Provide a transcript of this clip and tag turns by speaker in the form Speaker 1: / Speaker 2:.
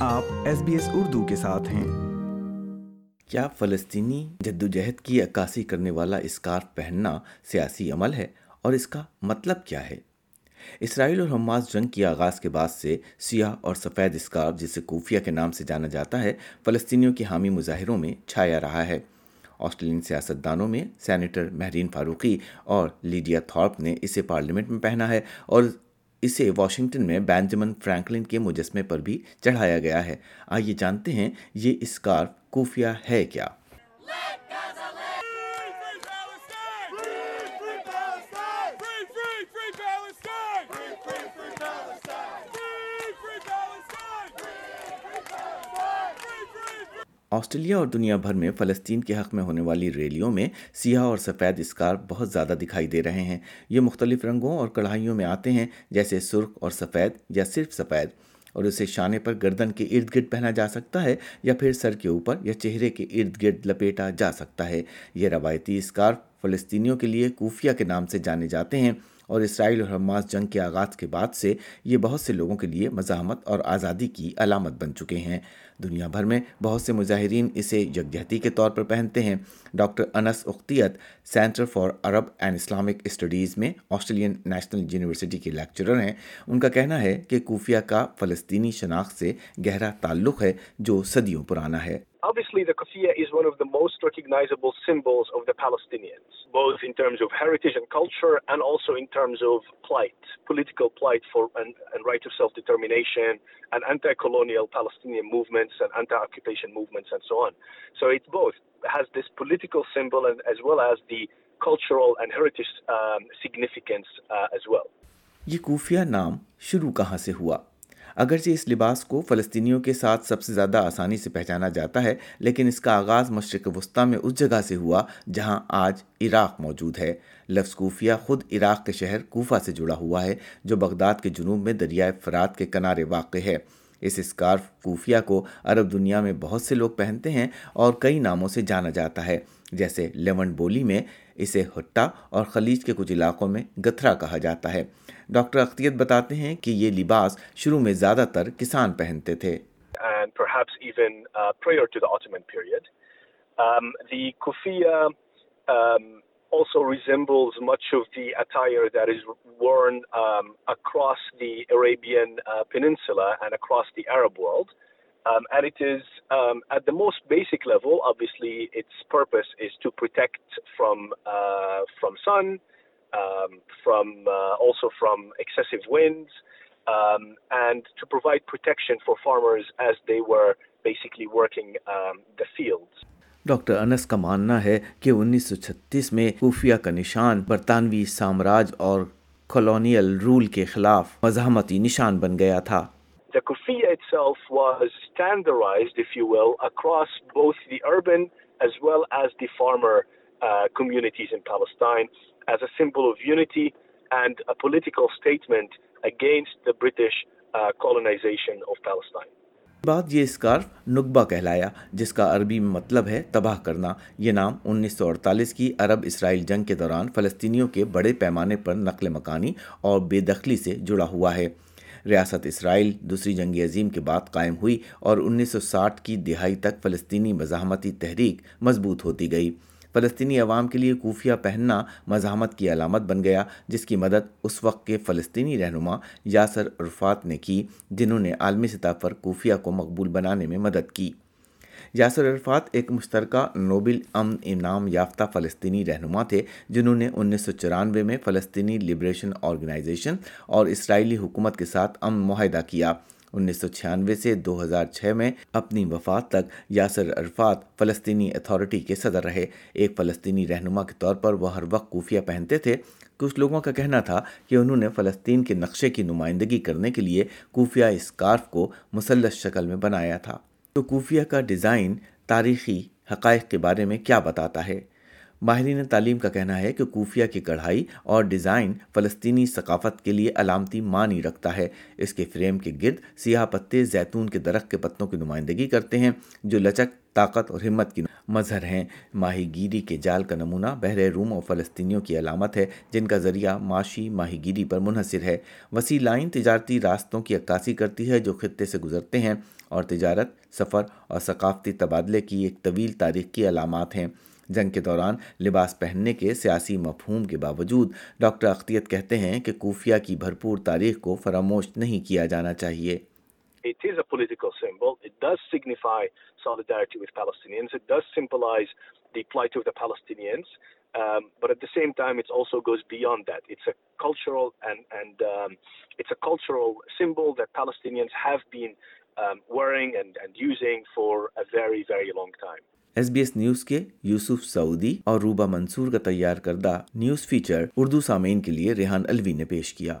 Speaker 1: آپ S B S Urdu کے ساتھ ہیں۔
Speaker 2: کیا فلسطینی جدوجہد کی عکاسی کرنے والا اسکارف پہننا سیاسی عمل ہے اور اس کا مطلب کیا ہے؟ اسرائیل اور حماس جنگ کی آغاز کے بعد سے سیاہ اور سفید اسکارف جسے کوفیہ کے نام سے جانا جاتا ہے، فلسطینیوں کی حامی مظاہروں میں چھایا رہا ہے۔ آسٹریلین سیاستدانوں میں سینیٹر مہرین فاروقی اور لیڈیا تھارپ نے اسے پارلیمنٹ میں پہنا ہے اور اسے واشنگٹن میں بینجمن فرینکلن کے مجسمے پر بھی چڑھایا گیا ہے۔ آئیے جانتے ہیں یہ اسکارف کوفیا ہے کیا؟ آسٹریلیا اور دنیا بھر میں فلسطین کے حق میں ہونے والی ریلیوں میں سیاہ اور سفید اسکارف بہت زیادہ دکھائی دے رہے ہیں۔ یہ مختلف رنگوں اور کڑھائیوں میں آتے ہیں، جیسے سرخ اور سفید یا صرف سفید۔ اور اسے شانے پر گردن کے ارد گرد پہنا جا سکتا ہے یا پھر سر کے اوپر یا چہرے کے ارد گرد لپیٹا جا سکتا ہے۔ یہ روایتی اسکارف فلسطینیوں کے لیے کوفیہ کے نام سے جانے جاتے ہیں اور اسرائیل اور حماس جنگ کے آغاز کے بعد سے یہ بہت سے لوگوں کے لیے مزاحمت اور آزادی کی علامت بن چکے ہیں۔ دنیا بھر میں بہت سے مظاہرین اسے یکجہتی کے طور پر پہنتے ہیں۔ Doctor Anas اختیت centre for Arab and Islamic studies میں آسٹریلین نیشنل یونیورسٹی کے لیکچرر ہیں۔ ان کا کہنا ہے کہ کوفیہ کا فلسطینی شناخت سے گہرا تعلق ہے جو صدیوں پرانا ہے۔
Speaker 3: Obviously, the kafia is one of the most recognizable symbols of the Palestinians, both in terms of heritage and culture, and also in terms of plight, political plight for and, and right of self-determination, and anti-colonial Palestinian movements and anti-occupation movements, and so on. So it both has this political symbol and, as well as the cultural and heritage um, significance uh, as well.
Speaker 2: یہ کوفیہ نام شروع کہاں سے ہوا اگرچہ اس لباس کو فلسطینیوں کے ساتھ سب سے زیادہ آسانی سے پہچانا جاتا ہے، لیکن اس کا آغاز مشرق وسطیٰ میں اس جگہ سے ہوا جہاں آج عراق موجود ہے۔ لفظ کوفیہ خود عراق کے شہر کوفہ سے جڑا ہوا ہے، جو بغداد کے جنوب میں دریائے فرات کے کنارے واقع ہے۔ اس اسکارف کوفیہ کو عرب دنیا میں بہت سے لوگ پہنتے ہیں اور کئی ناموں سے جانا جاتا ہے، جیسے لیون بولی میں اسے ہٹا اور خلیج کے کچھ علاقوں میں گتھرا کہا جاتا ہے ڈاکٹر اختیت بتاتے ہیں کہ یہ لباس شروع میں زیادہ تر کسان پہنتے تھے uh, um, um,
Speaker 3: also resembles much of the attire that is worn um, across the Arabian uh, Peninsula and across the Arab world. Um, and it is, um, at the most basic level, obviously, its purpose is to protect from uh, from sun, um, from uh, also from excessive winds, um, and to provide protection for farmers as they were basically working um, the fields.
Speaker 2: Doctor Anas کا ماننا ہے کہ انیس سو چھتیس میں کوفیہ کا نشان برطانوی سامراج اور کالونیل رول کے خلاف مزاحمتی نشان بن گیا تھا
Speaker 3: The kufiyya itself was standardized, if you will, across both the urban as well as the farmer uh, communities in Palestine. as a symbol of unity and a political statement against the British uh, colonization of Palestine.
Speaker 2: بعد یہ scarf نقبہ کہلایا جس کا عربی میں مطلب ہے تباہ کرنا یہ نام انیس سو اڑتالیس کی عرب اسرائیل جنگ کے دوران فلسطینیوں کے بڑے پیمانے پر نقل مکانی اور بے دخلی سے جڑا ہوا ہے ریاست اسرائیل دوسری جنگ عظیم کے بعد قائم ہوئی اور انیس سو ساٹھ کی دہائی تک فلسطینی مزاحمتی تحریک مضبوط ہوتی گئی۔ فلسطینی عوام کے لیے کوفیہ پہننا مزاحمت کی علامت بن گیا، جس کی مدد اس وقت کے فلسطینی رہنما یاسر عرفات نے کی، جنہوں نے عالمی سطح پر کوفیہ کو مقبول بنانے میں مدد کی۔ یاسر عرفات ایک مشترکہ نوبل امن انعام یافتہ فلسطینی رہنما تھے، جنہوں نے انیس سو چورانوے میں فلسطینی لبریشن آرگنائزیشن اور اسرائیلی حکومت کے ساتھ امن معاہدہ کیا۔ انیس سو چھیانوے سے دو ہزار چھ میں اپنی وفات تک یاسر عرفات فلسطینی اتھارٹی کے صدر رہے۔ ایک فلسطینی رہنما کے طور پر وہ ہر وقت کوفیہ پہنتے تھے۔ کچھ لوگوں کا کہنا تھا کہ انہوں نے فلسطین کے نقشے کی نمائندگی کرنے کے لیے کوفیہ اسکارف کو مسلس شکل میں بنایا تھا۔ تو کوفیہ کا ڈیزائن تاریخی حقائق کے بارے میں کیا بتاتا ہے؟ ماہرین تعلیم کا کہنا ہے کہ کوفیہ کی کڑھائی اور ڈیزائن فلسطینی ثقافت کے لیے علامتی معنی رکھتا ہے۔ اس کے فریم کے گرد سیاہ پتے زیتون کے درخت کے پتوں کی نمائندگی کرتے ہیں، جو لچک، طاقت اور ہمت کی مظہر ہیں۔ ماہی گیری کے جال کا نمونہ بحر روم اور فلسطینیوں کی علامت ہے، جن کا ذریعہ معاشی ماہی گیری پر منحصر ہے۔ وسیع لائن تجارتی راستوں کی عکاسی کرتی ہے جو خطے سے گزرتے ہیں اور تجارت، سفر اور ثقافتی تبادلے کی ایک طویل تاریخ کی علامات ہیں۔ جنگ کے دوران لباس پہننے کے سیاسی مفہوم کے باوجود ڈاکٹر اختیت کہتے ہیں کہ کوفیہ کی بھرپور تاریخ کو فراموش نہیں کیا جانا چاہیے۔
Speaker 3: It is a political symbol. It does signify solidarity with Palestinians. It does symbolize the plight of the Palestinians. Um, but at the same time, it also goes beyond that. It's a cultural and, and um, it's a cultural symbol that Palestinians have been um, wearing and, and using for a very, very long time.
Speaker 2: S B S news کے یوسف سعودی اور روبا منصور کا تیار کردہ news feature Urdu سامعین کے لیے ریحان الوی نے پیش کیا